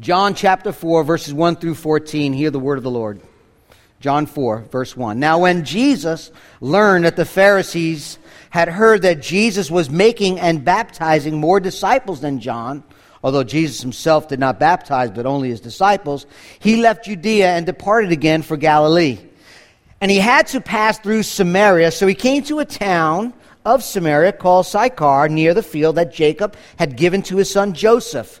John chapter 4, verses 1 through 14. Hear the word of the Lord. John 4, verse 1. Now, when Jesus learned that the Pharisees had heard that Jesus was making and baptizing more disciples than John, although Jesus himself did not baptize, but only his disciples, he left Judea and departed again for Galilee. And he had to pass through Samaria, so he came to a town of Samaria called Sychar, near the field that Jacob had given to his son Joseph.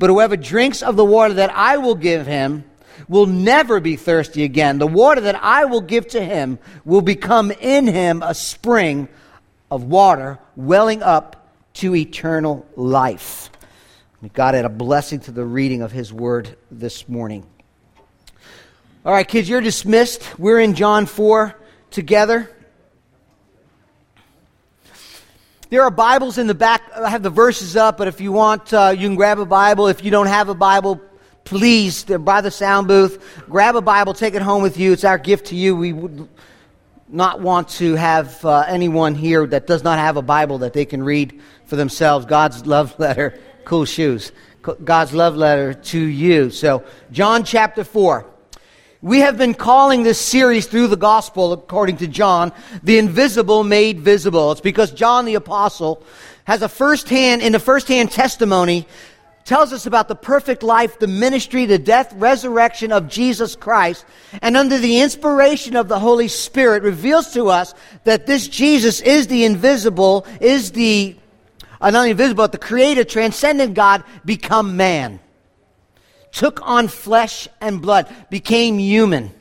But whoever drinks of the water that I will give him will never be thirsty again. The water that I will give to him will become in him a spring of water welling up to eternal life. God add a blessing to the reading of his word this morning. All right, kids, you're dismissed. We're in John 4 together. There are Bibles in the back. I have the verses up, but if you want, uh, you can grab a Bible. If you don't have a Bible, please, by the sound booth, grab a Bible, take it home with you. It's our gift to you. We would not want to have uh, anyone here that does not have a Bible that they can read for themselves. God's love letter, cool shoes. God's love letter to you. So, John chapter 4. We have been calling this series through the gospel, according to John, the invisible made visible. It's because John the apostle has a first-hand, in a first-hand testimony, tells us about the perfect life, the ministry, the death, resurrection of Jesus Christ, and under the inspiration of the Holy Spirit reveals to us that this Jesus is the invisible, is the, uh, not invisible, but the creator, transcendent God become man took on flesh and blood, became human.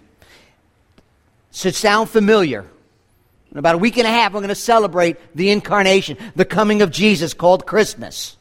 Should sound familiar. In about a week and a half, we're going to celebrate the incarnation, the coming of Jesus called Christmas.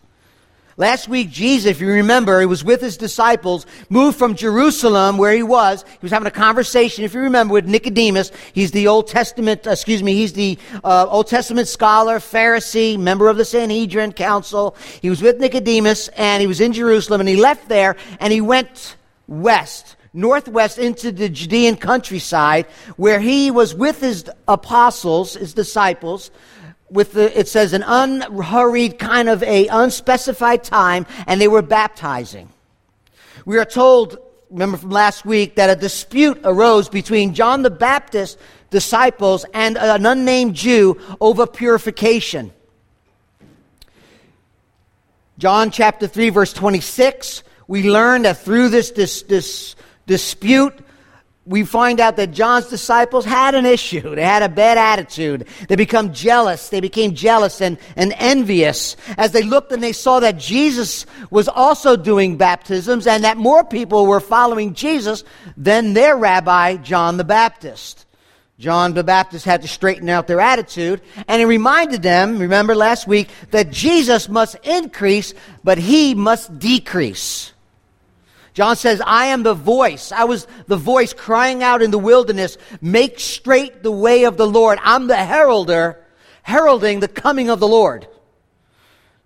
Last week, Jesus, if you remember, he was with his disciples, moved from Jerusalem, where he was. He was having a conversation, if you remember, with Nicodemus. He's the Old Testament, uh, excuse me, he's the uh, Old Testament scholar, Pharisee, member of the Sanhedrin Council. He was with Nicodemus, and he was in Jerusalem, and he left there, and he went west northwest into the Judean countryside, where he was with his apostles, his disciples, with the, it says an unhurried kind of a unspecified time, and they were baptizing. We are told, remember from last week, that a dispute arose between John the Baptist disciples and an unnamed Jew over purification. John chapter 3, verse 26, we learn that through this, this, this dispute, we find out that John's disciples had an issue. They had a bad attitude. They become jealous. They became jealous and, and envious as they looked and they saw that Jesus was also doing baptisms and that more people were following Jesus than their rabbi, John the Baptist. John the Baptist had to straighten out their attitude and he reminded them, remember last week, that Jesus must increase, but he must decrease. John says, I am the voice. I was the voice crying out in the wilderness, make straight the way of the Lord. I'm the heralder, heralding the coming of the Lord.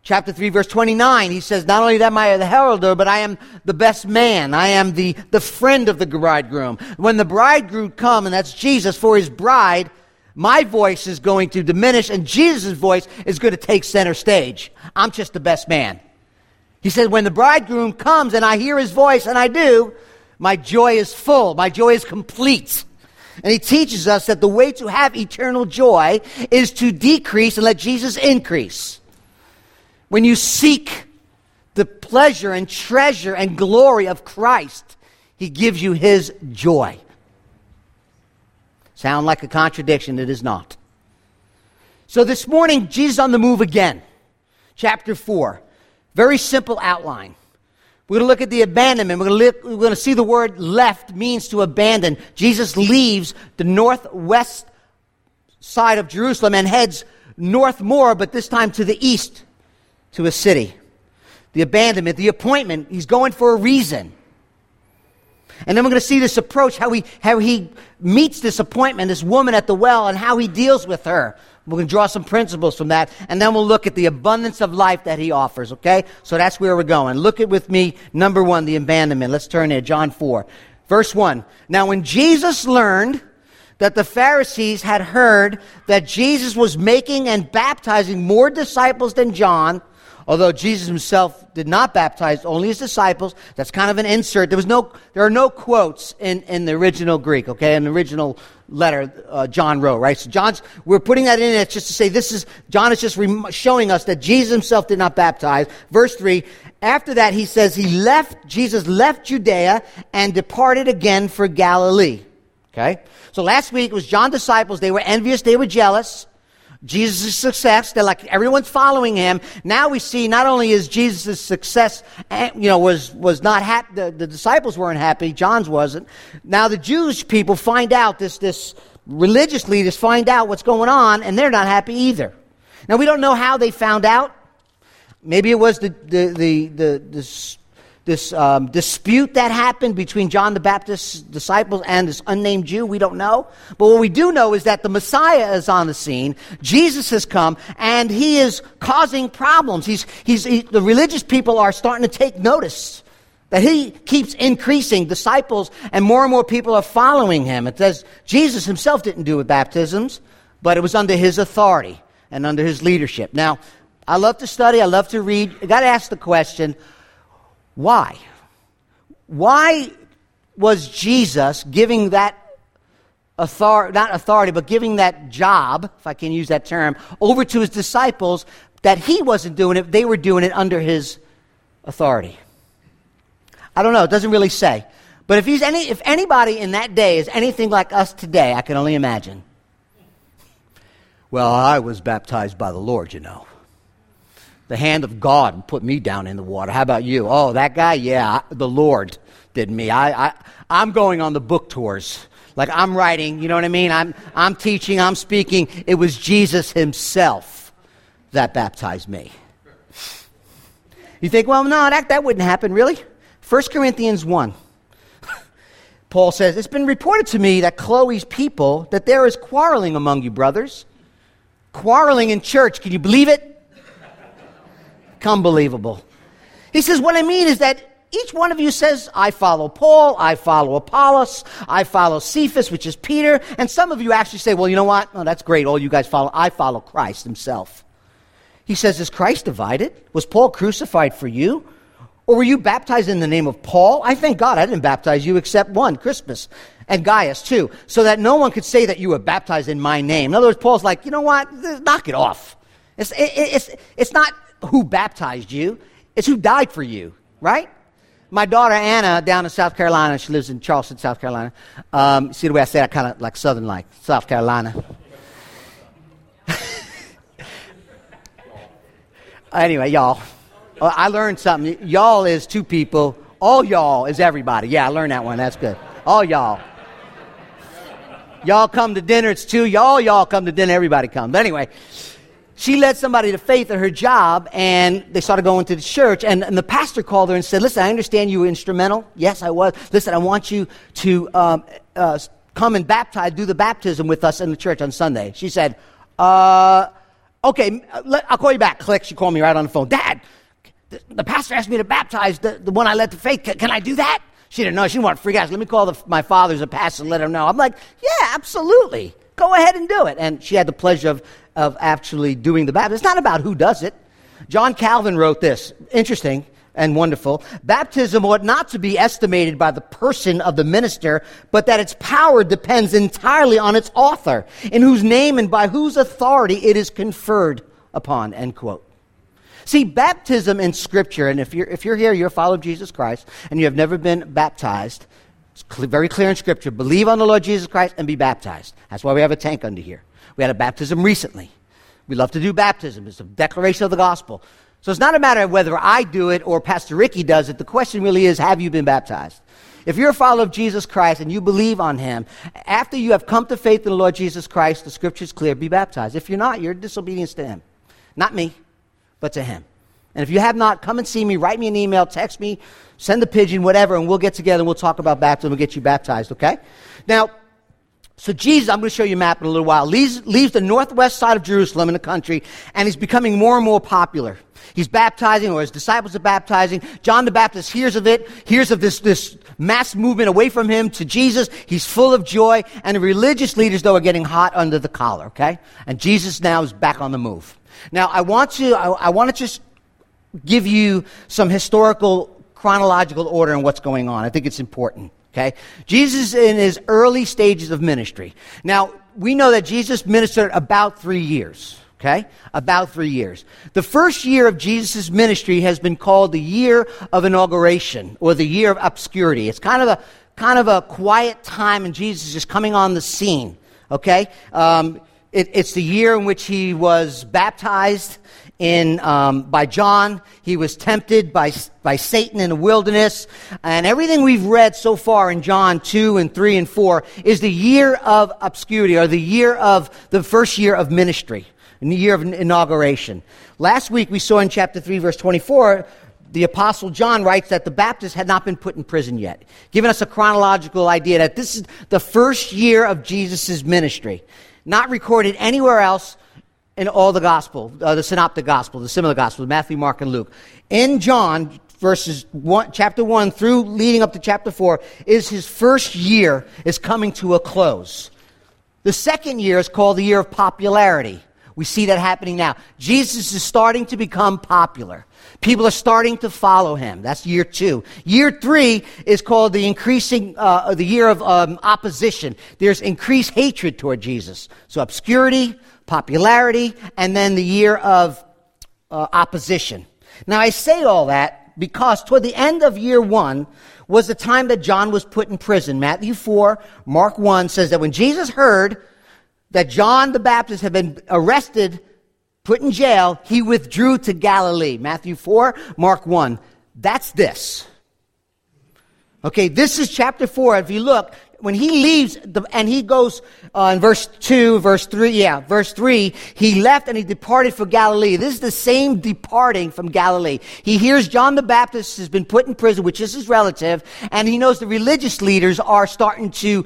Chapter 3, verse 29, he says, Not only am I the heralder, but I am the best man. I am the, the friend of the bridegroom. When the bridegroom come, and that's Jesus, for his bride, my voice is going to diminish, and Jesus' voice is going to take center stage. I'm just the best man. He said, When the bridegroom comes and I hear his voice, and I do, my joy is full, my joy is complete. And he teaches us that the way to have eternal joy is to decrease and let Jesus increase. When you seek the pleasure and treasure and glory of Christ, He gives you his joy. Sound like a contradiction? It is not. So this morning, Jesus on the move again. Chapter 4. Very simple outline. We're going to look at the abandonment. We're going, to look, we're going to see the word left means to abandon. Jesus leaves the northwest side of Jerusalem and heads north more, but this time to the east, to a city. The abandonment, the appointment, he's going for a reason. And then we're going to see this approach, how he, how he meets this appointment, this woman at the well, and how he deals with her. We're going to draw some principles from that, and then we'll look at the abundance of life that he offers, okay? So that's where we're going. Look at with me, number one, the abandonment. Let's turn there, John 4. Verse 1. Now, when Jesus learned that the Pharisees had heard that Jesus was making and baptizing more disciples than John, although Jesus himself did not baptize only his disciples. That's kind of an insert. There was no, there are no quotes in, in the original Greek, okay, in the original letter uh, John wrote, right? So John's, we're putting that in it just to say this is, John is just showing us that Jesus himself did not baptize. Verse 3, after that he says he left, Jesus left Judea and departed again for Galilee. Okay? So last week was John's disciples. They were envious. They were jealous. Jesus' success. They're like everyone's following him. Now we see not only is Jesus' success, eh, you know, was was not happy. The, the disciples weren't happy. John's wasn't. Now the Jewish people find out this this religious leaders find out what's going on, and they're not happy either. Now we don't know how they found out. Maybe it was the the the the, the this um, dispute that happened between John the Baptist's disciples and this unnamed Jew. We don't know. But what we do know is that the Messiah is on the scene. Jesus has come and he is causing problems. He's, he's, he, the religious people are starting to take notice that he keeps increasing disciples and more and more people are following him. It says Jesus himself didn't do with baptisms, but it was under his authority and under his leadership. Now, I love to study. I love to read. I got to ask the question, why? Why was Jesus giving that authority, not authority, but giving that job, if I can use that term, over to his disciples that he wasn't doing it, they were doing it under his authority? I don't know, it doesn't really say. But if, he's any, if anybody in that day is anything like us today, I can only imagine. Well, I was baptized by the Lord, you know the hand of God put me down in the water. How about you? Oh, that guy? Yeah, the Lord did me. I, I, I'm going on the book tours. Like I'm writing, you know what I mean? I'm, I'm teaching, I'm speaking. It was Jesus himself that baptized me. You think, well, no, that, that wouldn't happen, really? 1 Corinthians 1. Paul says, It's been reported to me that Chloe's people, that there is quarreling among you, brothers. Quarreling in church. Can you believe it? Unbelievable. He says, What I mean is that each one of you says, I follow Paul, I follow Apollos, I follow Cephas, which is Peter. And some of you actually say, Well, you know what? Oh, that's great. All you guys follow. I follow Christ himself. He says, Is Christ divided? Was Paul crucified for you? Or were you baptized in the name of Paul? I thank God I didn't baptize you except one, Crispus, and Gaius too, so that no one could say that you were baptized in my name. In other words, Paul's like, you know what? Knock it off. It's, it, it's, it's not who baptized you, it's who died for you, right? My daughter Anna down in South Carolina, she lives in Charleston, South Carolina. Um, see the way I say it, kind of like Southern like, South Carolina. anyway, y'all, uh, I learned something. Y'all is two people. All y'all is everybody. Yeah, I learned that one. That's good. All y'all. Y'all come to dinner. It's two. Y'all, y'all come to dinner. Everybody comes. But anyway, she led somebody to faith at her job, and they started going to the church. And, and, the pastor called her and said, Listen, I understand you were instrumental. Yes, I was. Listen, I want you to um, uh, come and baptize, do the baptism with us in the church on Sunday. She said, uh, Okay, let, I'll call you back. Click. She called me right on the phone. Dad, the, the pastor asked me to baptize the, the one I led to faith. Can, can I do that? She didn't know. She didn't want to freak out. Let me call the, my father's a pastor and let him know. I'm like, Yeah, absolutely. Go ahead and do it. And she had the pleasure of of actually doing the baptism. It's not about who does it. John Calvin wrote this. Interesting and wonderful. Baptism ought not to be estimated by the person of the minister, but that its power depends entirely on its author, in whose name and by whose authority it is conferred upon. End quote. See, baptism in Scripture, and if you're, if you're here, you're a follower of Jesus Christ, and you have never been baptized, It's very clear in Scripture. Believe on the Lord Jesus Christ and be baptized. That's why we have a tank under here. We had a baptism recently. We love to do baptism. It's a declaration of the gospel. So it's not a matter of whether I do it or Pastor Ricky does it. The question really is, have you been baptized? If you're a follower of Jesus Christ and you believe on him, after you have come to faith in the Lord Jesus Christ, the scripture is clear, be baptized. If you're not, you're disobedience to him. Not me, but to him. And if you have not, come and see me, write me an email, text me, send a pigeon, whatever, and we'll get together and we'll talk about baptism. We'll get you baptized, okay? Now, so Jesus, I'm going to show you a map in a little while, leaves, leaves the northwest side of Jerusalem in the country, and he's becoming more and more popular. He's baptizing, or his disciples are baptizing. John the Baptist hears of it, hears of this, this mass movement away from him to Jesus. He's full of joy, and the religious leaders, though, are getting hot under the collar, okay? And Jesus now is back on the move. Now, I want to, I, I want to just give you some historical, chronological order in what's going on. I think it's important, okay? Jesus in his early stages of ministry. Now, we know that Jesus ministered about three years. Okay? About three years. The first year of Jesus' ministry has been called the year of inauguration or the year of obscurity. It's kind of a, kind of a quiet time and Jesus is just coming on the scene. Okay? Um, it, it's the year in which he was baptized in, um, by John. He was tempted by, by Satan in the wilderness. And everything we've read so far in John 2 and 3 and 4 is the year of obscurity or the year of the first year of ministry in the year of inauguration. Last week we saw in chapter 3, verse 24, the apostle John writes that the Baptist had not been put in prison yet, giving us a chronological idea that this is the first year of Jesus' ministry, not recorded anywhere else in all the gospel, uh, the synoptic gospel, the similar gospel, Matthew, Mark, and Luke. In John, verses one, chapter 1 through leading up to chapter 4, is his first year is coming to a close. The second year is called the year of popularity. We see that happening now. Jesus is starting to become popular. People are starting to follow him. That's year two. Year three is called the increasing, uh, the year of um, opposition. There's increased hatred toward Jesus. So obscurity, popularity, and then the year of uh, opposition. Now I say all that because toward the end of year one was the time that John was put in prison. Matthew 4, Mark 1 says that when Jesus heard that John the Baptist had been arrested, put in jail, he withdrew to Galilee. Matthew 4, Mark 1. That's this. Okay, this is chapter 4. If you look, when he leaves the, and he goes uh, in verse 2, verse 3, yeah, verse 3, he left and he departed for Galilee. This is the same departing from Galilee. He hears John the Baptist has been put in prison, which is his relative, and he knows the religious leaders are starting to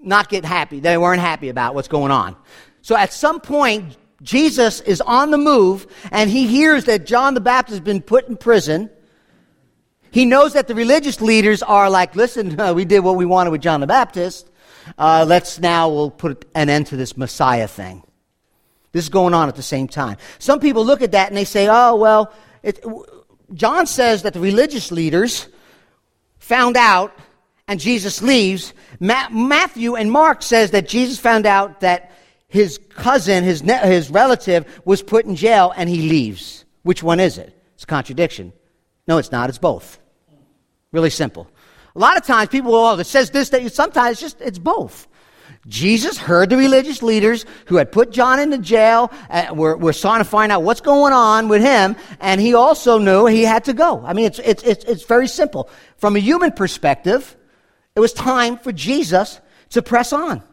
not get happy. They weren't happy about what's going on. So at some point, Jesus is on the move and he hears that John the Baptist has been put in prison. He knows that the religious leaders are like, listen, we did what we wanted with John the Baptist. Uh, let's now we'll put an end to this Messiah thing. This is going on at the same time. Some people look at that and they say, oh, well, it, John says that the religious leaders found out and Jesus leaves, Ma- Matthew and Mark says that Jesus found out that his cousin, his, ne- his relative, was put in jail and he leaves. Which one is it? It's a contradiction. No, it's not. It's both. Really simple. A lot of times people, oh, it says this, that sometimes it's just, it's both. Jesus heard the religious leaders who had put John into jail, uh, were, were trying to find out what's going on with him, and he also knew he had to go. I mean, it's, it's, it's, it's very simple. From a human perspective, it was time for Jesus to press on.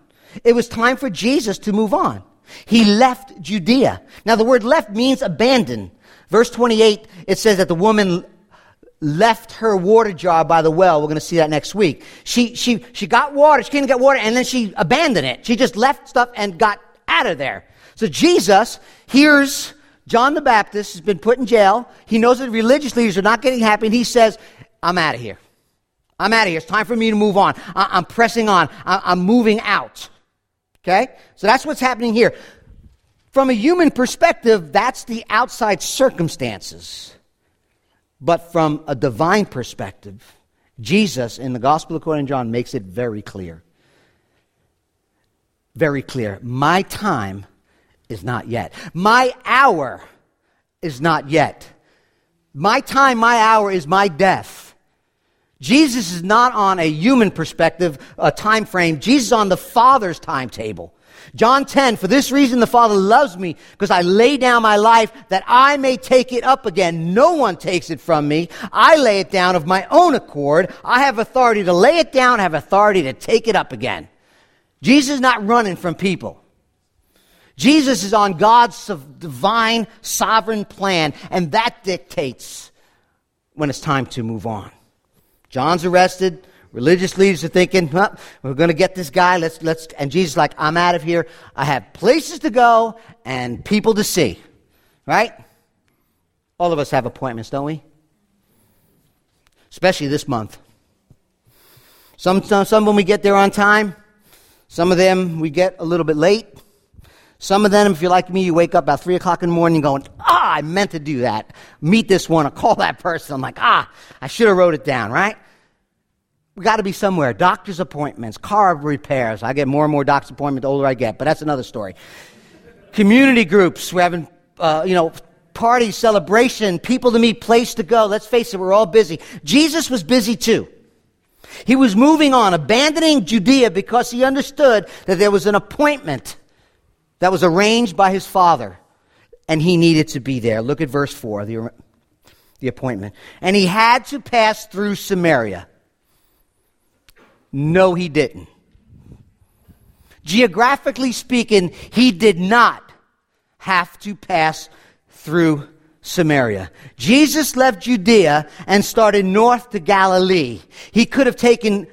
It was time for Jesus to move on. He left Judea. Now, the word left means abandon. Verse 28, it says that the woman left her water jar by the well. We're going to see that next week. She, she, she got water. She couldn't get water, and then she abandoned it. She just left stuff and got out of there. So Jesus hears John the Baptist has been put in jail. He knows that religious leaders are not getting happy, and he says, I'm out of here. I'm out of here. It's time for me to move on. I- am pressing on. I- I'm moving out. Okay? So that's what's happening here. From a human perspective, that's the outside circumstances. But from a divine perspective, Jesus in the Gospel according to John makes it very clear. Very clear. My time is not yet. My hour is not yet. My time, my hour is my death. Jesus is not on a human perspective, a time frame. Jesus is on the Father's timetable. John 10, for this reason the Father loves me, because I lay down my life that I may take it up again. No one takes it from me. I lay it down of my own accord. I have authority to lay it down, I have authority to take it up again. Jesus is not running from people. Jesus is on God's divine, sovereign plan, and that dictates when it's time to move on. John's arrested. Religious leaders are thinking, well, we're going to get this guy. Let's, let's, and Jesus like, I'm out of here. I have places to go and people to see. Right? All of us have appointments, don't we? Especially this month. Some, some, some when we get there on time. Some of them we get a little bit late. Some of them, if you're like me, you wake up about 3 o'clock in the morning going, ah, I meant to do that. Meet this one or call that person. I'm like, ah, I should have wrote it down, right? We got to be somewhere. Doctor's appointments, car repairs. I get more and more doctor's appointments the older I get, but that's another story. Community groups. We're having, uh, you know, parties, celebration, people to meet, place to go. Let's face it, we're all busy. Jesus was busy too. He was moving on, abandoning Judea because he understood that there was an appointment that was arranged by his father, and he needed to be there. Look at verse 4, the, the appointment. And he had to pass through Samaria. No, he didn't. Geographically speaking, he did not have to pass through Samaria. Jesus left Judea and started north to Galilee. He could have taken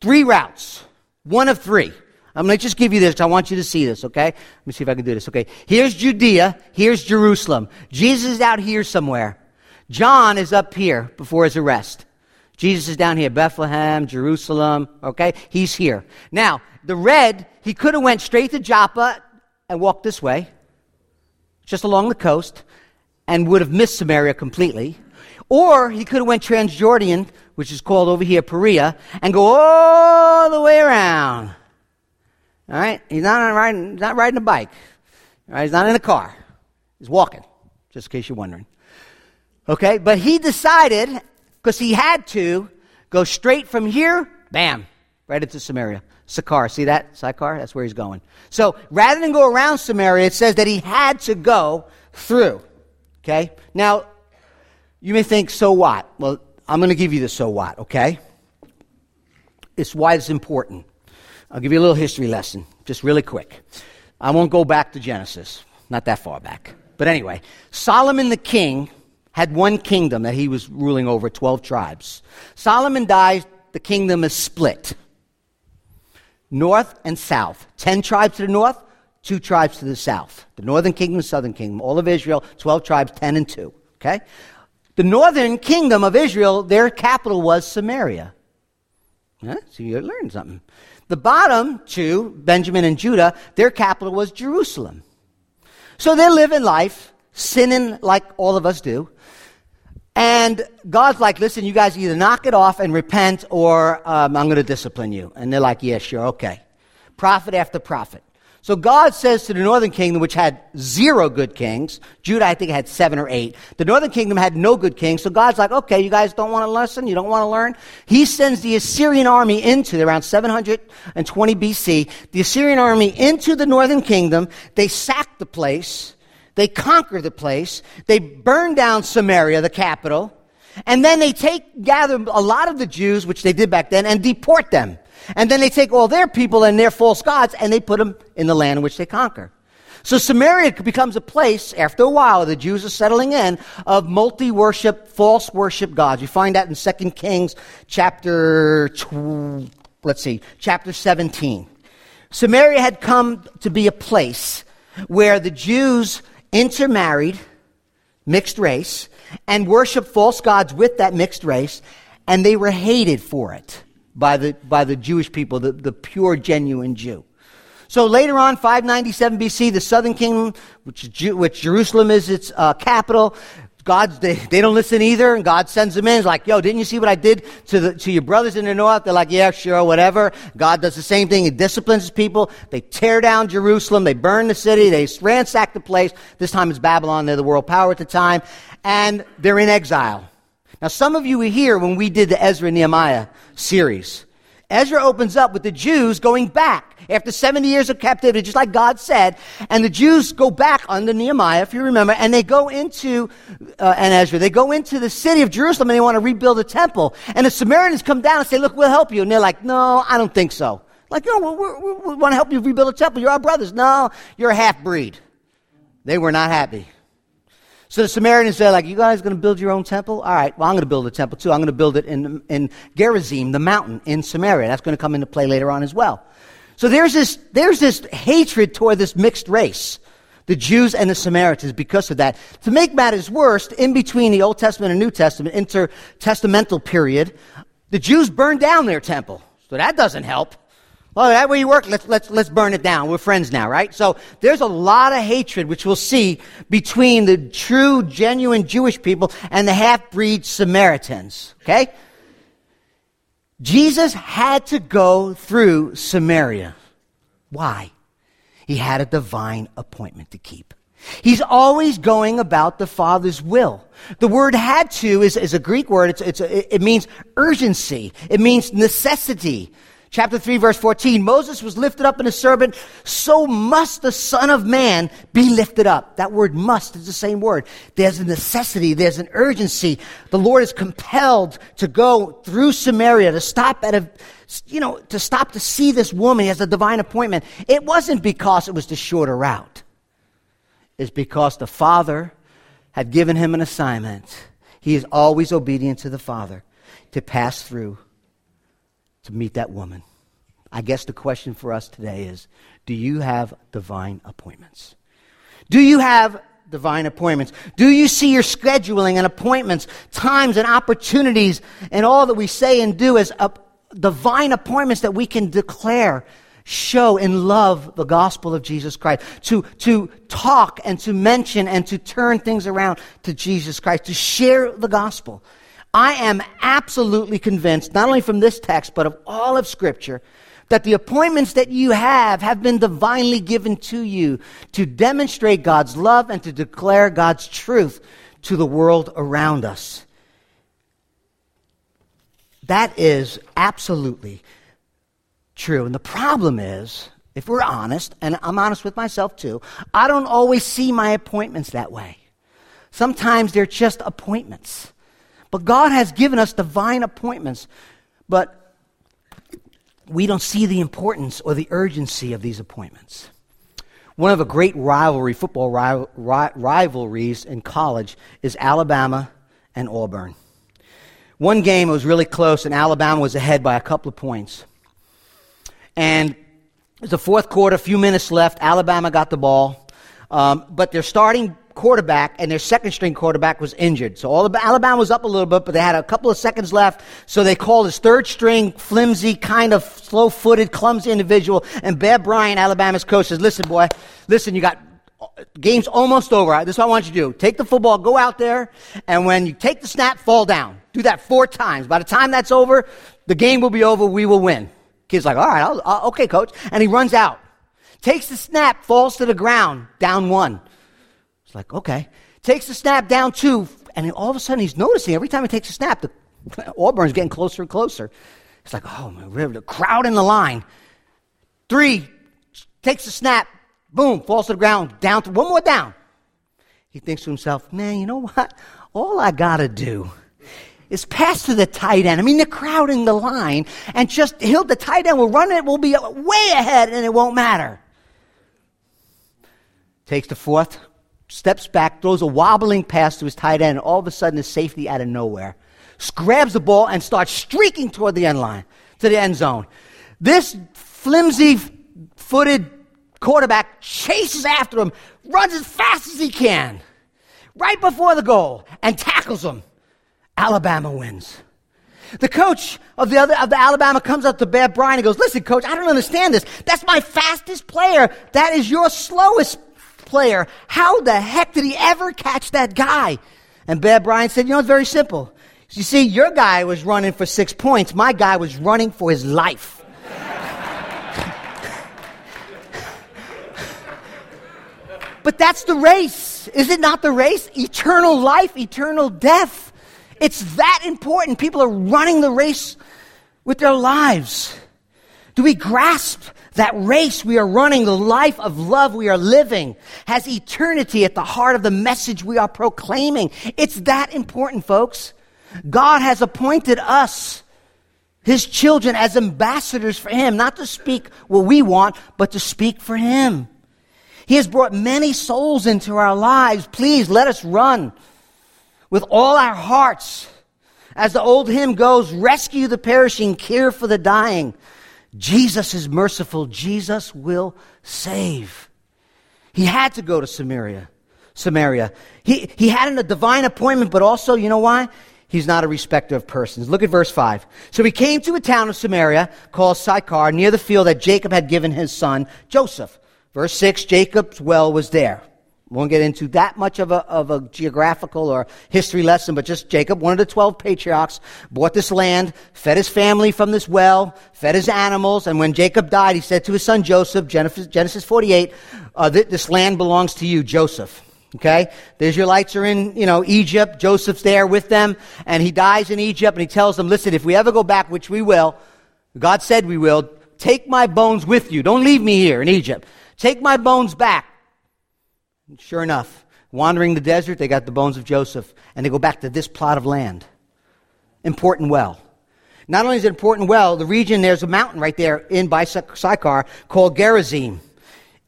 three routes, one of three. I'm going to just give you this. I want you to see this, okay? Let me see if I can do this, okay? Here's Judea. Here's Jerusalem. Jesus is out here somewhere. John is up here before his arrest. Jesus is down here, Bethlehem, Jerusalem, okay? He's here. Now, the red, he could have went straight to Joppa and walked this way, just along the coast, and would have missed Samaria completely. Or he could have went Transjordan, which is called over here Perea, and go all the way around. All right? He's not riding, he's not riding a bike. All right? He's not in a car. He's walking, just in case you're wondering. Okay? But he decided, because he had to go straight from here, bam, right into Samaria. Sychar, see that? Sychar? That's where he's going. So rather than go around Samaria, it says that he had to go through. Okay? Now, you may think, so what? Well, I'm going to give you the so what, okay? It's why it's important. I'll give you a little history lesson, just really quick. I won't go back to Genesis, not that far back. But anyway, Solomon the king had one kingdom that he was ruling over 12 tribes. Solomon dies, the kingdom is split north and south. 10 tribes to the north, two tribes to the south. The northern kingdom, southern kingdom, all of Israel, 12 tribes, 10 and 2. Okay? The northern kingdom of Israel, their capital was Samaria. Yeah, so you learned something. The bottom two, Benjamin and Judah, their capital was Jerusalem. So they're living life, sinning like all of us do, and God's like, listen, you guys either knock it off and repent or um, I'm going to discipline you. And they're like, yeah, sure, okay. Prophet after prophet. So God says to the northern kingdom, which had zero good kings, Judah, I think, had seven or eight. The northern kingdom had no good kings. So God's like, okay, you guys don't want to listen? You don't want to learn? He sends the Assyrian army into, around 720 BC, the Assyrian army into the northern kingdom. They sack the place. They conquer the place. They burn down Samaria, the capital. And then they take, gather a lot of the Jews, which they did back then, and deport them. And then they take all their people and their false gods and they put them in the land which they conquer. So Samaria becomes a place, after a while, the Jews are settling in, of multi-worship, false worship gods. You find that in 2 Kings chapter, tw- let's see, chapter 17. Samaria had come to be a place where the Jews intermarried, mixed race, and worshiped false gods with that mixed race, and they were hated for it by the, by the Jewish people, the, the pure, genuine Jew. So later on, 597 BC, the southern kingdom, which, which Jerusalem is its uh, capital, God, they, they don't listen either, and God sends them in. He's like, yo, didn't you see what I did to, the, to your brothers in the north? They're like, yeah, sure, whatever. God does the same thing. He disciplines his people. They tear down Jerusalem. They burn the city. They ransack the place. This time it's Babylon. They're the world power at the time. And they're in exile. Now, some of you were here when we did the Ezra Nehemiah series. Ezra opens up with the Jews going back after 70 years of captivity, just like God said. And the Jews go back under Nehemiah, if you remember, and they go into, uh, and Ezra, they go into the city of Jerusalem and they want to rebuild the temple. And the Samaritans come down and say, look, we'll help you. And they're like, no, I don't think so. Like, no, we we want to help you rebuild a temple. You're our brothers. No, you're a half breed. They were not happy. So the Samaritans say, like, you guys going to build your own temple? All right, well, I'm going to build a temple too. I'm going to build it in, in Gerizim, the mountain in Samaria. That's going to come into play later on as well. So there's this, there's this hatred toward this mixed race, the Jews and the Samaritans, because of that. To make matters worse, in between the Old Testament and New Testament, intertestamental period, the Jews burned down their temple. So that doesn't help. Well, that way you work, let's, let's, let's burn it down. We're friends now, right? So there's a lot of hatred, which we'll see, between the true, genuine Jewish people and the half-breed Samaritans. Okay? Jesus had to go through Samaria. Why? He had a divine appointment to keep. He's always going about the Father's will. The word had to is, is a Greek word. It's, it's it means urgency. It means necessity. Chapter 3 verse 14, Moses was lifted up in a serpent, so must the Son of Man be lifted up. That word must is the same word. There's a necessity, there's an urgency. The Lord is compelled to go through Samaria to stop at a, you know, to stop to see this woman. He has a divine appointment. It wasn't because it was the shorter route. It's because the Father had given him an assignment. He is always obedient to the Father to pass through to meet that woman. I guess the question for us today is do you have divine appointments? Do you have divine appointments? Do you see your scheduling and appointments, times and opportunities, and all that we say and do as a, divine appointments that we can declare, show, and love the gospel of Jesus Christ? To, to talk and to mention and to turn things around to Jesus Christ, to share the gospel. I am absolutely convinced, not only from this text, but of all of Scripture, that the appointments that you have have been divinely given to you to demonstrate God's love and to declare God's truth to the world around us. That is absolutely true. And the problem is, if we're honest, and I'm honest with myself too, I don't always see my appointments that way. Sometimes they're just appointments. But God has given us divine appointments, but we don't see the importance or the urgency of these appointments. One of the great rivalry, football ri- ri- rivalries in college is Alabama and Auburn. One game was really close, and Alabama was ahead by a couple of points. And it was the fourth quarter, a few minutes left. Alabama got the ball, um, but their starting quarterback and their second string quarterback was injured. So all the, Alabama was up a little bit, but they had a couple of seconds left. So they called his third string, flimsy, kind of slow footed, clumsy individual. And Bear Bryant, Alabama's coach, says, listen, boy, listen, you got uh, game's almost over. This is what I want you to do. Take the football, go out there, and when you take the snap, fall down. Do that four times. By the time that's over, the game will be over. We will win. Kid's like, all right, I'll, I'll, okay, coach. And he runs out. Takes the snap, falls to the ground, down one. Like, okay. Takes the snap down two, and all of a sudden he's noticing every time he takes a snap, the Auburn's getting closer and closer. It's like, oh, my, the crowd in the line. Three, takes the snap, boom, falls to the ground, down to one more down. He thinks to himself, man, you know what? All I got to do is pass to the tight end. I mean, the crowd in the line, and just he'll, the tight end will run it, will be way ahead, and it won't matter. Takes the fourth, steps back, throws a wobbling pass to his tight end, and all of a sudden is safety out of nowhere. Grabs the ball and starts streaking toward the end line, to the end zone. This flimsy footed quarterback chases after him, runs as fast as he can, right before the goal, and tackles him. Alabama wins. The coach of the other of the Alabama comes up to Bear Bryant and goes, "Listen, coach, I don't understand this. That's my fastest player. That is your slowest player. How the heck did he ever catch that guy? And Bear Bryant said, You know, it's very simple. You see, your guy was running for six points, my guy was running for his life. but that's the race. Is it not the race? Eternal life, eternal death. It's that important. People are running the race with their lives. Do we grasp that race we are running, the life of love we are living, has eternity at the heart of the message we are proclaiming? It's that important, folks. God has appointed us, His children, as ambassadors for Him, not to speak what we want, but to speak for Him. He has brought many souls into our lives. Please let us run with all our hearts. As the old hymn goes, rescue the perishing, care for the dying. Jesus is merciful. Jesus will save. He had to go to Samaria. Samaria. He, he had a divine appointment, but also, you know why? He's not a respecter of persons. Look at verse 5. So he came to a town of Samaria called Sychar, near the field that Jacob had given his son Joseph. Verse 6 Jacob's well was there. Won't get into that much of a, of a geographical or history lesson, but just Jacob, one of the 12 patriarchs, bought this land, fed his family from this well, fed his animals, and when Jacob died, he said to his son Joseph, Genesis 48, uh, this land belongs to you, Joseph. Okay? The Israelites are in, you know, Egypt. Joseph's there with them, and he dies in Egypt, and he tells them, listen, if we ever go back, which we will, God said we will, take my bones with you. Don't leave me here in Egypt. Take my bones back. And sure enough, wandering the desert, they got the bones of Joseph, and they go back to this plot of land. Important well. Not only is it important well, the region, there's a mountain right there in by Sychar called Gerizim.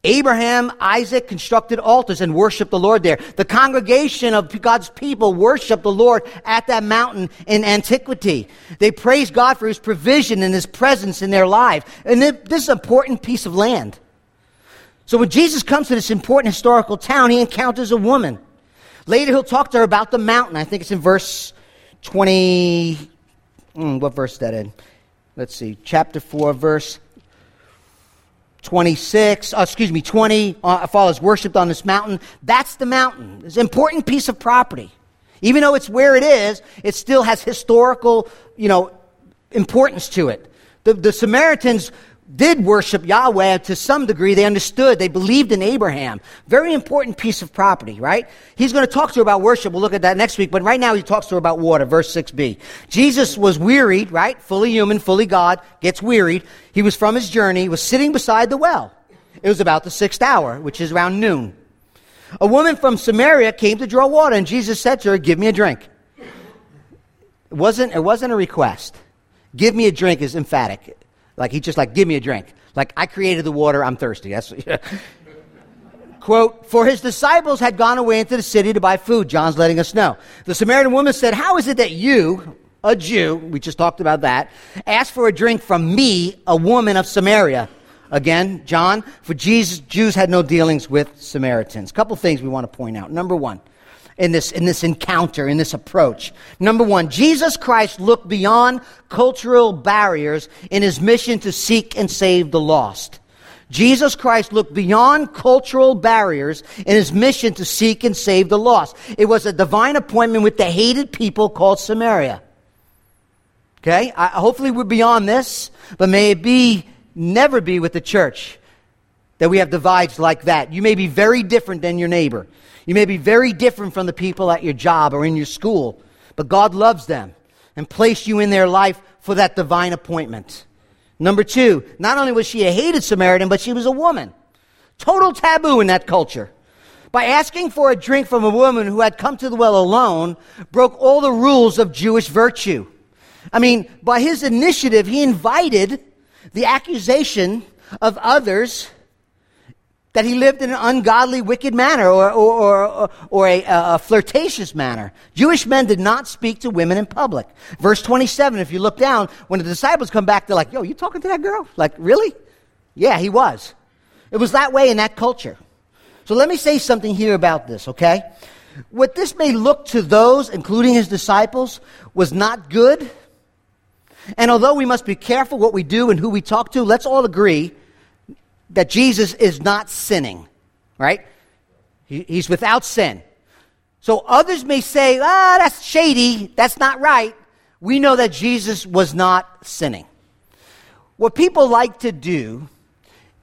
Abraham, Isaac constructed altars and worshiped the Lord there. The congregation of God's people worshiped the Lord at that mountain in antiquity. They praised God for his provision and his presence in their life. And this is an important piece of land. So when Jesus comes to this important historical town, he encounters a woman. Later, he'll talk to her about the mountain. I think it's in verse 20. Mm, what verse is that in? Let's see. Chapter 4, verse 26. Uh, excuse me, 20. Uh, follows worshipped on this mountain. That's the mountain. It's an important piece of property. Even though it's where it is, it still has historical, you know, importance to it. The, the Samaritans did worship Yahweh to some degree. They understood. They believed in Abraham. Very important piece of property, right? He's going to talk to her about worship. We'll look at that next week. But right now he talks to her about water. Verse 6b. Jesus was wearied, right? Fully human, fully God, gets wearied. He was from his journey, was sitting beside the well. It was about the sixth hour, which is around noon. A woman from Samaria came to draw water, and Jesus said to her, Give me a drink. It wasn't, it wasn't a request. Give me a drink is emphatic. Like he just like, give me a drink. Like I created the water, I'm thirsty. That's quote, for his disciples had gone away into the city to buy food. John's letting us know. The Samaritan woman said, How is it that you, a Jew, we just talked about that, ask for a drink from me, a woman of Samaria? Again, John, for Jesus, Jews had no dealings with Samaritans. Couple things we want to point out. Number one, in this, in this encounter, in this approach. Number one, Jesus Christ looked beyond cultural barriers in his mission to seek and save the lost. Jesus Christ looked beyond cultural barriers in his mission to seek and save the lost. It was a divine appointment with the hated people called Samaria. Okay? I, hopefully we're beyond this, but may it be, never be with the church that we have divides like that. You may be very different than your neighbor. You may be very different from the people at your job or in your school, but God loves them and placed you in their life for that divine appointment. Number two, not only was she a hated Samaritan, but she was a woman. Total taboo in that culture. By asking for a drink from a woman who had come to the well alone, broke all the rules of Jewish virtue. I mean, by his initiative, he invited the accusation of others that he lived in an ungodly, wicked manner or, or, or, or a, a, flirtatious manner. Jewish men did not speak to women in public. Verse 27, if you look down, when the disciples come back, they're like, yo, you talking to that girl? Like, really? Yeah, he was. It was that way in that culture. So let me say something here about this, okay? What this may look to those, including his disciples, was not good. And although we must be careful what we do and who we talk to, let's all agree that Jesus is not sinning, right? He, he's without sin. So others may say, ah, that's shady, that's not right. We know that Jesus was not sinning. What people like to do,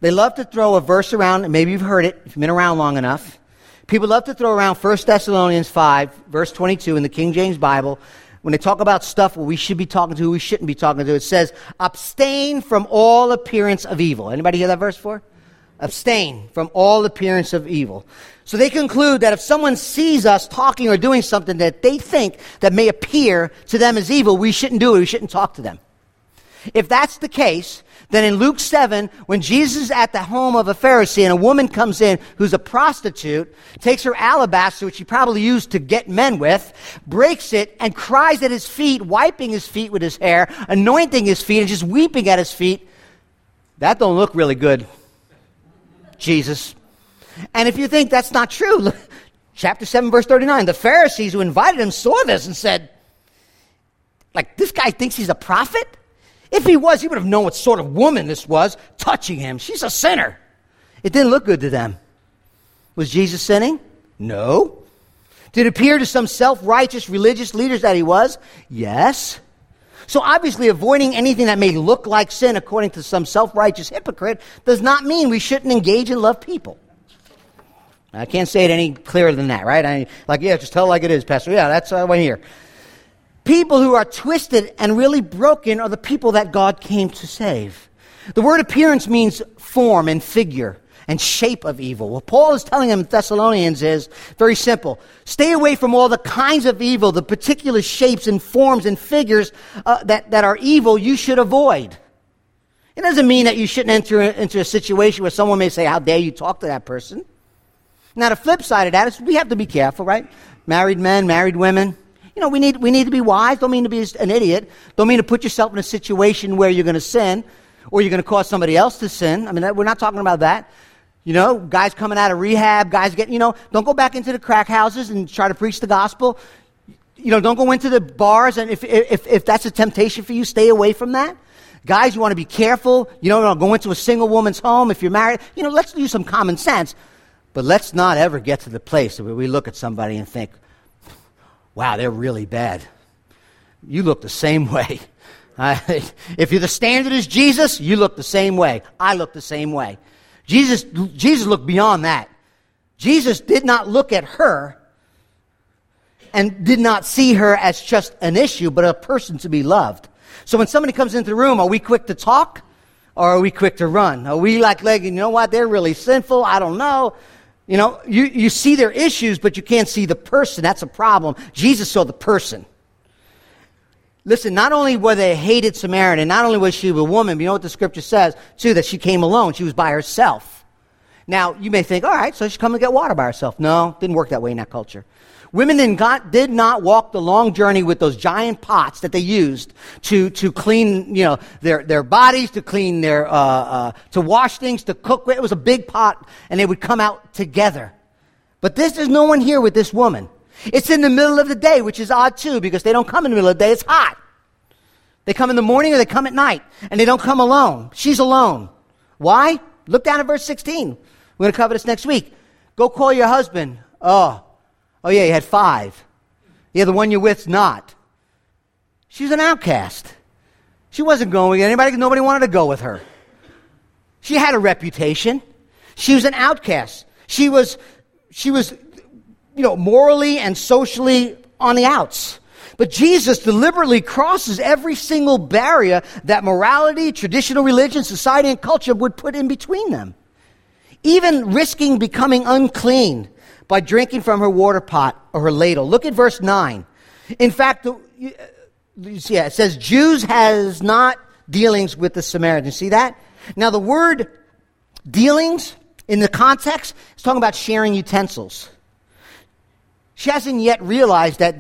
they love to throw a verse around, maybe you've heard it if you've been around long enough. People love to throw around 1 Thessalonians 5, verse 22 in the King James Bible, when they talk about stuff what we should be talking to, who we shouldn't be talking to, it says, abstain from all appearance of evil. Anybody hear that verse before? Abstain from all appearance of evil. So they conclude that if someone sees us talking or doing something that they think that may appear to them as evil, we shouldn't do it. We shouldn't talk to them. If that's the case, then in Luke 7, when Jesus is at the home of a Pharisee and a woman comes in who's a prostitute, takes her alabaster, which she probably used to get men with, breaks it, and cries at his feet, wiping his feet with his hair, anointing his feet, and just weeping at his feet, that don't look really good, Jesus. And if you think that's not true, chapter 7, verse 39, the Pharisees who invited him saw this and said, like, this guy thinks he's a prophet? If he was, he would have known what sort of woman this was touching him. She's a sinner. It didn't look good to them. Was Jesus sinning? No. Did it appear to some self righteous religious leaders that he was? Yes. So obviously, avoiding anything that may look like sin, according to some self righteous hypocrite, does not mean we shouldn't engage and love people. I can't say it any clearer than that, right? I, like, yeah, just tell it like it is, Pastor. Yeah, that's uh, what I hear. People who are twisted and really broken are the people that God came to save. The word appearance means form and figure and shape of evil. What Paul is telling them in Thessalonians is very simple. Stay away from all the kinds of evil, the particular shapes and forms and figures uh, that, that are evil you should avoid. It doesn't mean that you shouldn't enter into a situation where someone may say, How dare you talk to that person? Now, the flip side of that is we have to be careful, right? Married men, married women you know, we need, we need to be wise. Don't mean to be an idiot. Don't mean to put yourself in a situation where you're going to sin or you're going to cause somebody else to sin. I mean, we're not talking about that. You know, guys coming out of rehab, guys getting, you know, don't go back into the crack houses and try to preach the gospel. You know, don't go into the bars, and if, if, if that's a temptation for you, stay away from that. Guys, you want to be careful. You know, don't go into a single woman's home if you're married. You know, let's use some common sense. But let's not ever get to the place where we look at somebody and think, wow, they're really bad. You look the same way. if you're the standard is Jesus, you look the same way. I look the same way. Jesus, Jesus looked beyond that. Jesus did not look at her and did not see her as just an issue, but a person to be loved. So when somebody comes into the room, are we quick to talk or are we quick to run? Are we like, you know what, they're really sinful? I don't know. You know, you, you see their issues, but you can't see the person. That's a problem. Jesus saw the person. Listen, not only were they a hated Samaritan, not only was she a woman, but you know what the scripture says, too, that she came alone. She was by herself. Now, you may think, all right, so she come and get water by herself. No, didn't work that way in that culture. Women did not, did not walk the long journey with those giant pots that they used to, to clean, you know, their, their bodies, to clean their, uh, uh, to wash things, to cook. It was a big pot, and they would come out together. But this, there's no one here with this woman. It's in the middle of the day, which is odd too, because they don't come in the middle of the day. It's hot. They come in the morning or they come at night, and they don't come alone. She's alone. Why? Look down at verse 16. We're going to cover this next week. Go call your husband. Oh, Oh, yeah, you had five. Yeah, the one you're with's not. She's an outcast. She wasn't going with anybody, nobody wanted to go with her. She had a reputation. She was an outcast. She was, she was, you know, morally and socially on the outs. But Jesus deliberately crosses every single barrier that morality, traditional religion, society, and culture would put in between them. Even risking becoming unclean by drinking from her water pot or her ladle. Look at verse 9. In fact, yeah, uh, it says, Jews has not dealings with the Samaritans. See that? Now, the word dealings in the context is talking about sharing utensils. She hasn't yet realized that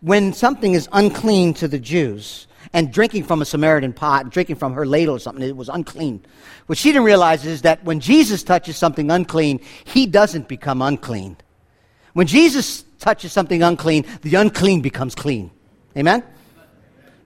when something is unclean to the Jews, and drinking from a Samaritan pot, drinking from her ladle or something, it was unclean. What she didn't realize is that when Jesus touches something unclean, he doesn't become unclean. When Jesus touches something unclean, the unclean becomes clean. Amen?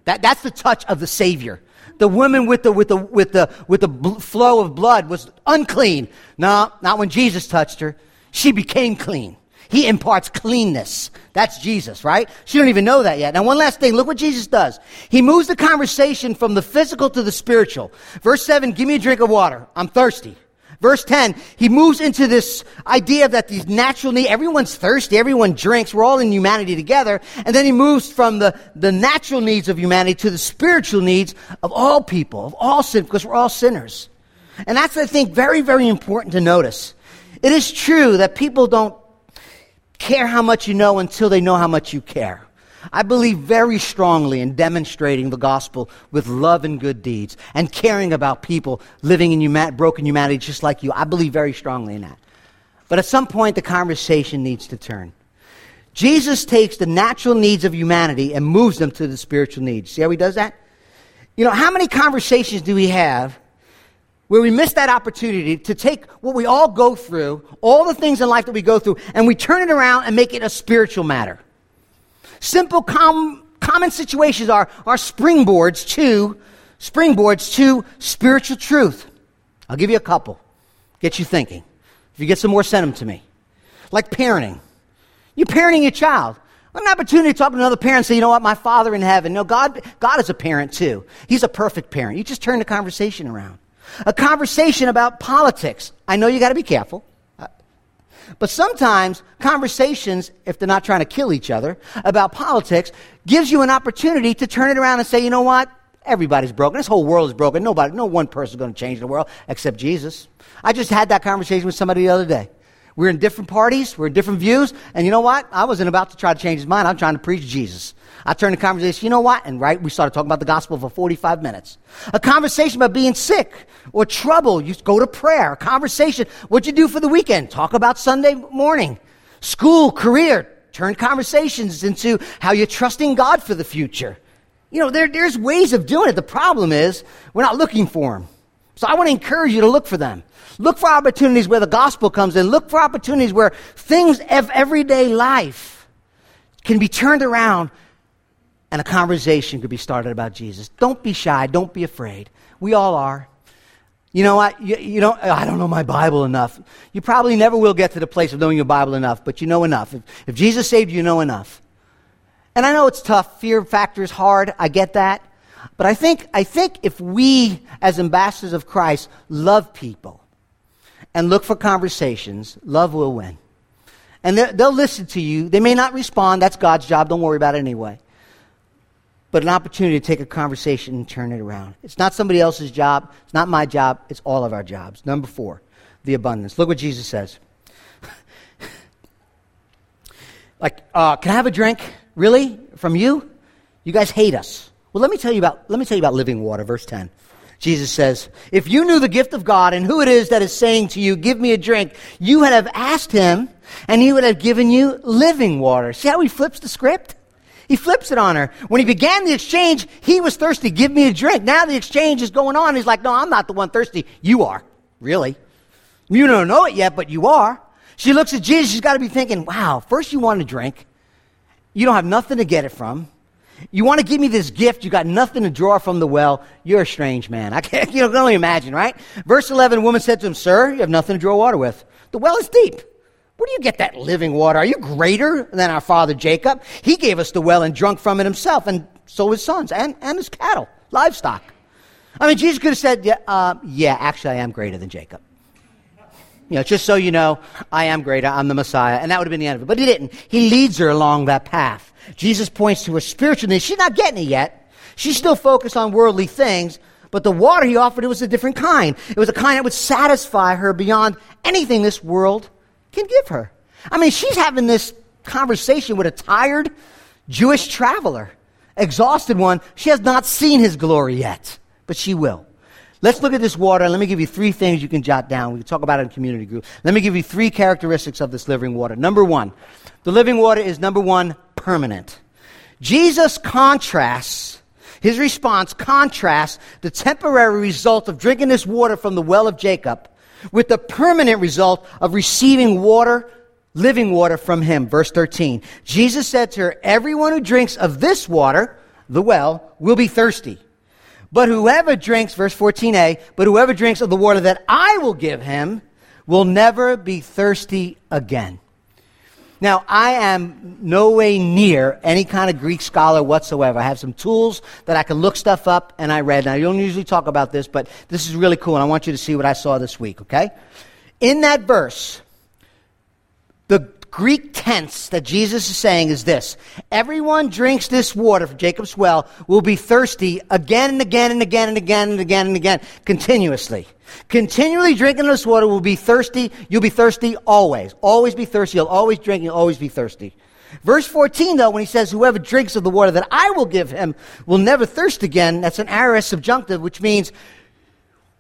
That, that's the touch of the Savior. The woman with the, with the, with the, with the bl- flow of blood was unclean. No, not when Jesus touched her. She became clean. He imparts cleanness. That's Jesus, right? She don't even know that yet. Now, one last thing. Look what Jesus does. He moves the conversation from the physical to the spiritual. Verse 7, give me a drink of water. I'm thirsty. Verse 10, he moves into this idea that these natural needs, everyone's thirsty, everyone drinks, we're all in humanity together. And then he moves from the, the natural needs of humanity to the spiritual needs of all people, of all sin, because we're all sinners. And that's, I think, very, very important to notice. It is true that people don't care how much you know until they know how much you care. I believe very strongly in demonstrating the gospel with love and good deeds and caring about people living in broken humanity just like you. I believe very strongly in that. But at some point, the conversation needs to turn. Jesus takes the natural needs of humanity and moves them to the spiritual needs. See how he does that? You know, how many conversations do we have where we miss that opportunity to take what we all go through, all the things in life that we go through, and we turn it around and make it a spiritual matter? Simple, com- common situations are, are springboards to springboards to spiritual truth. I'll give you a couple. Get you thinking. If you get some more, send them to me. Like parenting. You're parenting your child. An opportunity to talk to another parent and say, you know what, my father in heaven. No, God, God is a parent too. He's a perfect parent. You just turn the conversation around. A conversation about politics. I know you got to be careful. But sometimes conversations, if they're not trying to kill each other, about politics, gives you an opportunity to turn it around and say, you know what? Everybody's broken. This whole world is broken. Nobody, no one person is going to change the world except Jesus. I just had that conversation with somebody the other day. We're in different parties, we're in different views, and you know what? I wasn't about to try to change his mind. I'm trying to preach Jesus. I turned the conversation, you know what? And right, we started talking about the gospel for 45 minutes. A conversation about being sick or trouble. You go to prayer. A conversation. What'd you do for the weekend? Talk about Sunday morning. School, career. Turn conversations into how you're trusting God for the future. You know, there, there's ways of doing it. The problem is we're not looking for them. So I want to encourage you to look for them. Look for opportunities where the gospel comes in. Look for opportunities where things of everyday life can be turned around and a conversation could be started about Jesus. Don't be shy. Don't be afraid. We all are. You know what? You, you know, I don't know my Bible enough. You probably never will get to the place of knowing your Bible enough, but you know enough. If, if Jesus saved you, you know enough. And I know it's tough. Fear factor is hard. I get that. But I think, I think if we, as ambassadors of Christ, love people and look for conversations, love will win. And they'll listen to you. They may not respond. That's God's job. Don't worry about it anyway but an opportunity to take a conversation and turn it around. It's not somebody else's job. It's not my job. It's all of our jobs. Number four, the abundance. Look what Jesus says. like, uh, can I have a drink? Really? From you? You guys hate us. Well, let me tell you about, let me tell you about living water, verse 10. Jesus says, If you knew the gift of God and who it is that is saying to you, Give me a drink, you would have asked him, and he would have given you living water. See how he flips the script? He flips it on her. When he began the exchange, he was thirsty. Give me a drink. Now the exchange is going on. He's like, No, I'm not the one thirsty. You are. Really? You don't know it yet, but you are. She looks at Jesus. She's got to be thinking, Wow, first you want a drink. You don't have nothing to get it from. You want to give me this gift. You got nothing to draw from the well. You're a strange man. I can't, you can only imagine, right? Verse 11, a woman said to him, Sir, you have nothing to draw water with. The well is deep. Where do you get that living water? Are you greater than our father Jacob? He gave us the well and drunk from it himself, and so his sons and, and his cattle, livestock. I mean, Jesus could have said, yeah, uh, yeah, actually, I am greater than Jacob. You know, just so you know, I am greater, I'm the Messiah, and that would have been the end of it. But he didn't. He leads her along that path. Jesus points to her spiritual needs. She's not getting it yet. She's still focused on worldly things, but the water he offered it was a different kind. It was a kind that would satisfy her beyond anything this world can give her. I mean, she's having this conversation with a tired Jewish traveler, exhausted one. She has not seen his glory yet, but she will. Let's look at this water, let me give you three things you can jot down. We can talk about it in community group. Let me give you three characteristics of this living water. Number one, the living water is number one, permanent. Jesus contrasts, his response contrasts the temporary result of drinking this water from the well of Jacob with the permanent result of receiving water, living water from him. Verse 13. Jesus said to her, Everyone who drinks of this water, the well, will be thirsty. But whoever drinks, verse 14a, but whoever drinks of the water that I will give him will never be thirsty again. Now, I am no way near any kind of Greek scholar whatsoever. I have some tools that I can look stuff up, and I read. Now, I don't usually talk about this, but this is really cool, and I want you to see what I saw this week, okay? In that verse, Greek tense that Jesus is saying is this Everyone drinks this water from Jacob's well will be thirsty again and again and again and again and again and again, continuously. Continually drinking this water will be thirsty. You'll be thirsty always. Always be thirsty. You'll always drink. You'll always be thirsty. Verse 14, though, when he says, Whoever drinks of the water that I will give him will never thirst again, that's an aorist subjunctive, which means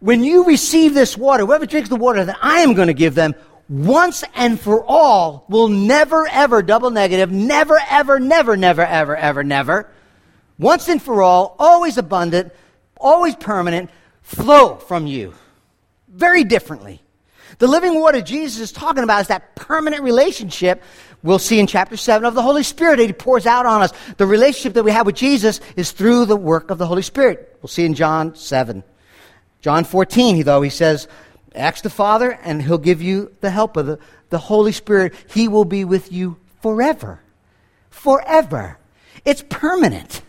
when you receive this water, whoever drinks the water that I am going to give them once and for all will never, ever, double negative, never, ever, never, never, ever, ever, never, once and for all, always abundant, always permanent, flow from you very differently. The living water Jesus is talking about is that permanent relationship we'll see in chapter 7 of the Holy Spirit. He pours out on us. The relationship that we have with Jesus is through the work of the Holy Spirit. We'll see in John 7. John 14, though, he says, Ask the Father, and He'll give you the help of the, the Holy Spirit. He will be with you forever. Forever. It's permanent.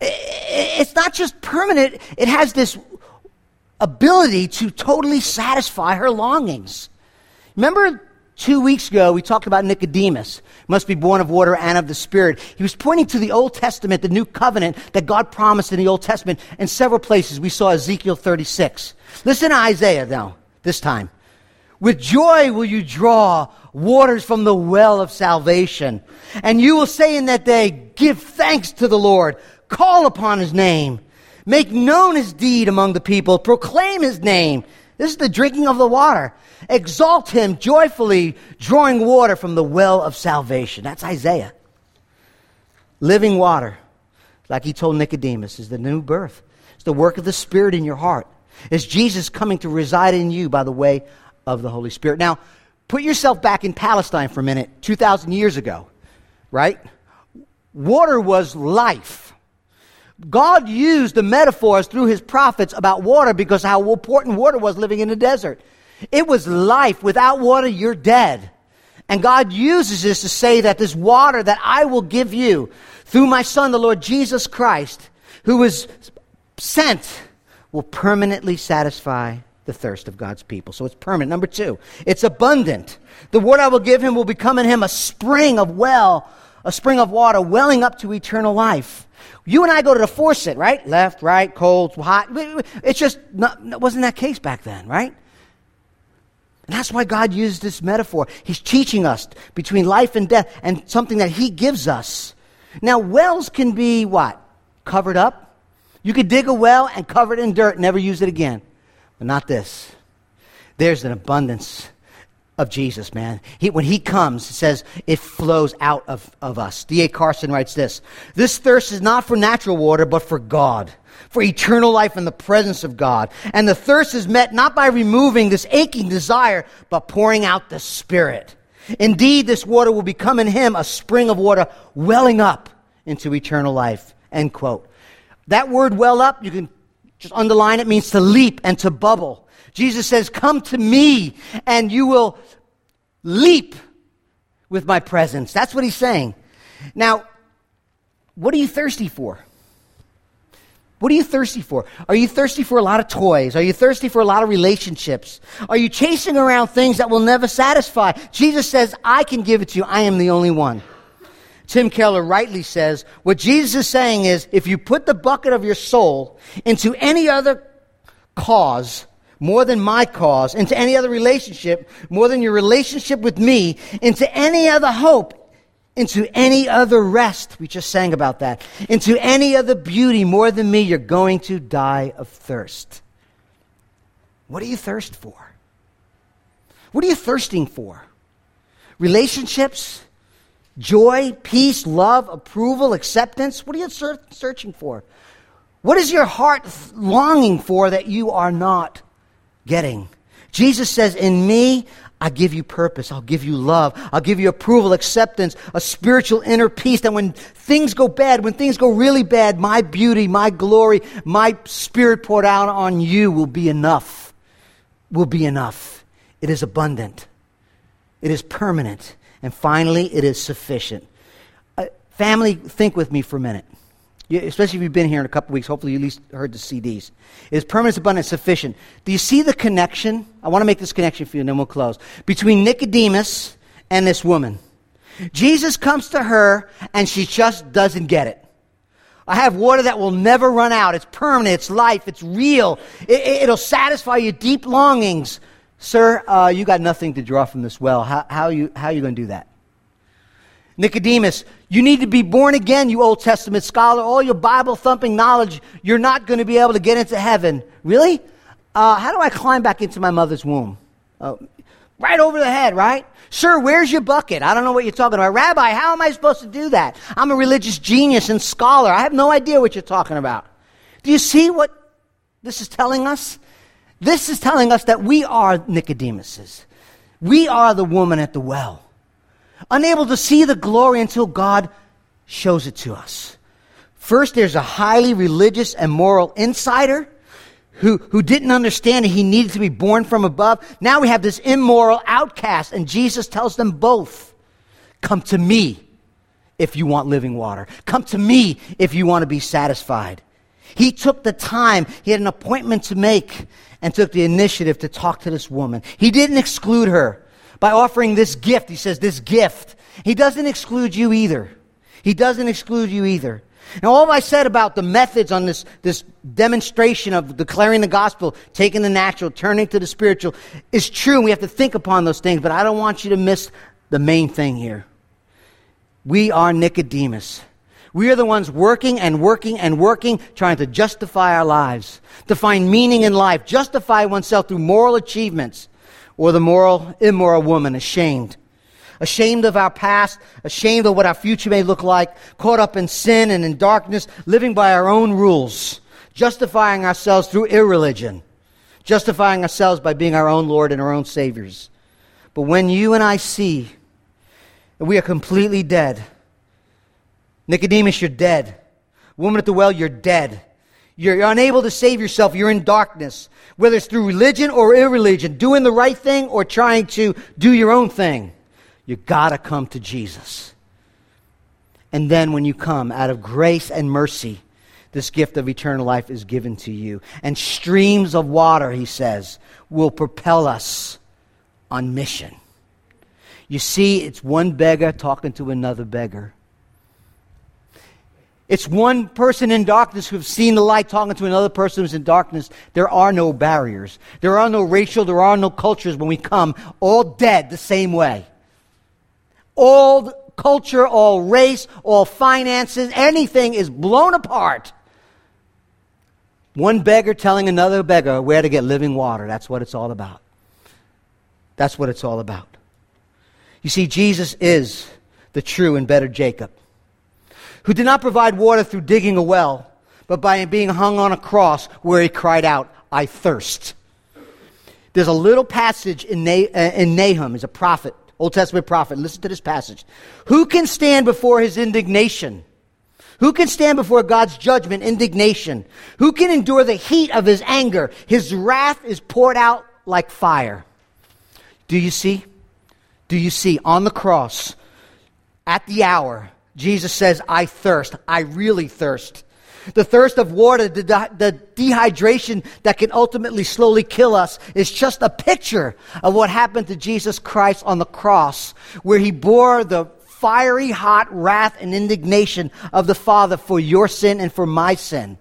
It's not just permanent, it has this ability to totally satisfy her longings. Remember two weeks ago, we talked about Nicodemus, must be born of water and of the Spirit. He was pointing to the Old Testament, the new covenant that God promised in the Old Testament. In several places, we saw Ezekiel 36. Listen to Isaiah now, this time. With joy will you draw waters from the well of salvation. And you will say in that day, Give thanks to the Lord, call upon his name, make known his deed among the people, proclaim his name. This is the drinking of the water. Exalt him joyfully, drawing water from the well of salvation. That's Isaiah. Living water, like he told Nicodemus, is the new birth. It's the work of the Spirit in your heart. It's Jesus coming to reside in you by the way of the Holy Spirit. Now, put yourself back in Palestine for a minute, 2,000 years ago, right? Water was life. God used the metaphors through his prophets about water because how important water was living in the desert. It was life. Without water, you're dead. And God uses this to say that this water that I will give you through my Son, the Lord Jesus Christ, who was sent will permanently satisfy the thirst of God's people. So it's permanent. Number two, it's abundant. The word I will give him will become in him a spring of well, a spring of water welling up to eternal life. You and I go to the faucet, right? Left, right, cold, hot. It's just not, wasn't that case back then, right? And that's why God used this metaphor. He's teaching us between life and death and something that He gives us. Now, wells can be what? Covered up? You could dig a well and cover it in dirt, never use it again. But not this. There's an abundance of Jesus, man. He, when he comes, it says it flows out of, of us. D.A. Carson writes this This thirst is not for natural water, but for God, for eternal life in the presence of God. And the thirst is met not by removing this aching desire, but pouring out the Spirit. Indeed, this water will become in him a spring of water welling up into eternal life. End quote. That word well up, you can just underline it, means to leap and to bubble. Jesus says, Come to me and you will leap with my presence. That's what he's saying. Now, what are you thirsty for? What are you thirsty for? Are you thirsty for a lot of toys? Are you thirsty for a lot of relationships? Are you chasing around things that will never satisfy? Jesus says, I can give it to you. I am the only one. Tim Keller rightly says, what Jesus is saying is, if you put the bucket of your soul into any other cause, more than my cause, into any other relationship, more than your relationship with me, into any other hope, into any other rest, we just sang about that, into any other beauty more than me, you're going to die of thirst. What do you thirst for? What are you thirsting for? Relationships? Joy, peace, love, approval, acceptance? What are you searching for? What is your heart longing for that you are not getting? Jesus says, In me, I give you purpose. I'll give you love. I'll give you approval, acceptance, a spiritual inner peace that when things go bad, when things go really bad, my beauty, my glory, my spirit poured out on you will be enough. Will be enough. It is abundant. It is permanent And finally, it is sufficient. Uh, family, think with me for a minute. Especially if you've been here in a couple weeks, hopefully you at least heard the CDs. Is permanent, abundance sufficient. Do you see the connection? I want to make this connection for you, and then we'll close. Between Nicodemus and this woman. Jesus comes to her, and she just doesn't get it. I have water that will never run out. It's permanent. It's life. It's real. It, will satisfy your deep longings. Sir, uh, you got nothing to draw from this well. How, how, you, how are you going to do that? Nicodemus, you need to be born again, you Old Testament scholar. All your Bible thumping knowledge, you're not going to be able to get into heaven. Really? Uh, how do I climb back into my mother's womb? Uh, right over the head, right? Sir, where's your bucket? I don't know what you're talking about. Rabbi, how am I supposed to do that? I'm a religious genius and scholar. I have no idea what you're talking about. Do you see what this is telling us? This is telling us that we are Nicodemuses. We are the woman at the well, unable to see the glory until God shows it to us. First, there's a highly religious and moral insider who, who didn't understand that he needed to be born from above. Now we have this immoral outcast, and Jesus tells them both Come to me if you want living water. Come to me if you want to be satisfied. He took the time, he had an appointment to make, and took the initiative to talk to this woman. He didn't exclude her by offering this gift. He says, This gift. He doesn't exclude you either. He doesn't exclude you either. Now, all I said about the methods on this, this demonstration of declaring the gospel, taking the natural, turning to the spiritual, is true. And we have to think upon those things, but I don't want you to miss the main thing here. We are Nicodemus. We are the ones working and working and working, trying to justify our lives, to find meaning in life, justify oneself through moral achievements, or the moral, immoral woman ashamed ashamed of our past, ashamed of what our future may look like, caught up in sin and in darkness, living by our own rules, justifying ourselves through irreligion, justifying ourselves by being our own Lord and our own Saviors. But when you and I see that we are completely dead, Nicodemus, you're dead. Woman at the well, you're dead. You're, unable to save yourself. You're in darkness. Whether it's through religion or irreligion, doing the right thing or trying to do your own thing. You got to come to Jesus. And then when you come, out of grace and mercy, this gift of eternal life is given to you. And streams of water, he says, will propel us on mission. You see, it's one beggar talking to another beggar. It's one person in darkness who've seen the light talking to another person who's in darkness. There are no barriers. There are no racial, there are no cultures when we come, all dead the same way all culture, all race, all finances, anything is blown apart. One beggar telling another beggar where to get living water. That's what it's all about. That's what it's all about. You see, Jesus is the true and better Jacob, who did not provide water through digging a well, but by being hung on a cross where he cried out, I thirst. There's a little passage uh, in, Nahum, he's a prophet, Old Testament prophet. Listen to this passage. Who can stand before his indignation? Who can stand before God's judgment, indignation? Who can endure the heat of his anger? His wrath is poured out like fire. Do you see? Do you see? On the cross, at the hour, Jesus says, I thirst. I really thirst. The thirst of water, the, the, dehydration that can ultimately slowly kill us, is just a picture of what happened to Jesus Christ on the cross, where he bore the fiery hot wrath and indignation of the Father for your sin and for my sin.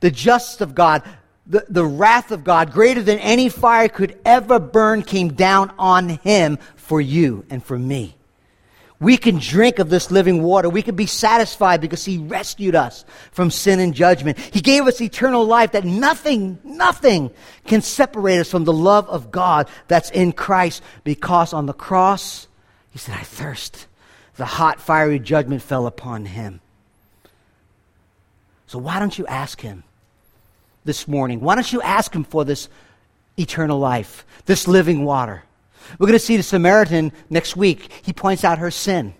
The justice of God, the, the wrath of God, greater than any fire could ever burn, came down on him for you and for me we can drink of this living water. We can be satisfied because He rescued us from sin and judgment. He gave us eternal life that nothing, nothing can separate us from the love of God that's in Christ because on the cross, He said, I thirst. The hot, fiery judgment fell upon Him. So why don't you ask Him this morning? Why don't you ask Him for this eternal life, this living water? We're going to see the Samaritan next week. He points out her sin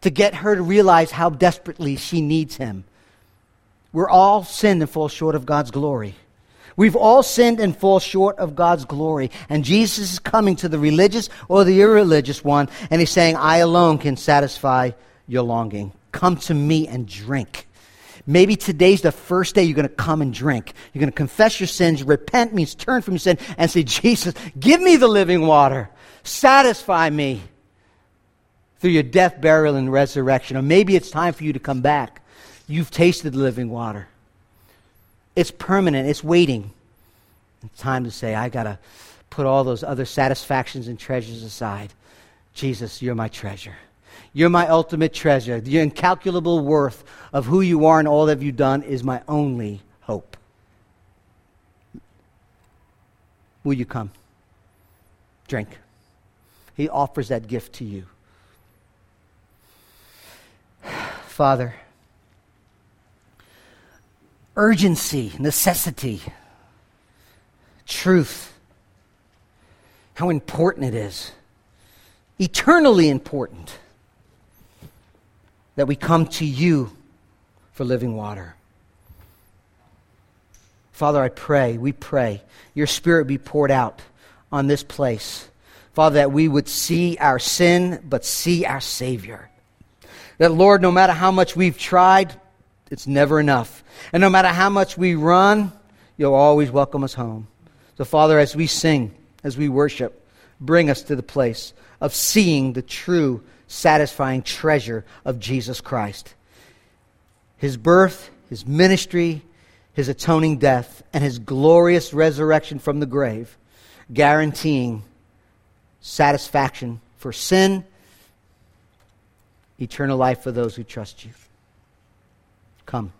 to get her to realize how desperately she needs him. We're all sinned and fall short of God's glory. We've all sinned and fall short of God's glory. And Jesus is coming to the religious or the irreligious one, and he's saying, I alone can satisfy your longing. Come to me and drink. Maybe today's the first day you're going to come and drink. You're going to confess your sins. Repent means turn from your sin and say, Jesus, give me the living water. Satisfy me through your death, burial, and resurrection. Or maybe it's time for you to come back. You've tasted the living water. It's permanent, it's waiting. It's time to say, I got to put all those other satisfactions and treasures aside. Jesus, you're my treasure. You're my ultimate treasure. The incalculable worth of who you are and all that you've done is my only hope. Will you come? Drink. He offers that gift to you. Father, urgency, necessity, truth, how important it is, eternally important, that we come to you for living water. Father, I pray, we pray, your Spirit be poured out on this place. Father, that we would see our sin, but see our Savior. That, Lord, no matter how much we've tried, it's never enough. And no matter how much we run, you'll always welcome us home. So, Father, as we sing, as we worship, bring us to the place of seeing the true, satisfying treasure of Jesus Christ. His birth, his ministry, his atoning death, and his glorious resurrection from the grave, guaranteeing satisfaction for sin, eternal life for those who trust you. Come.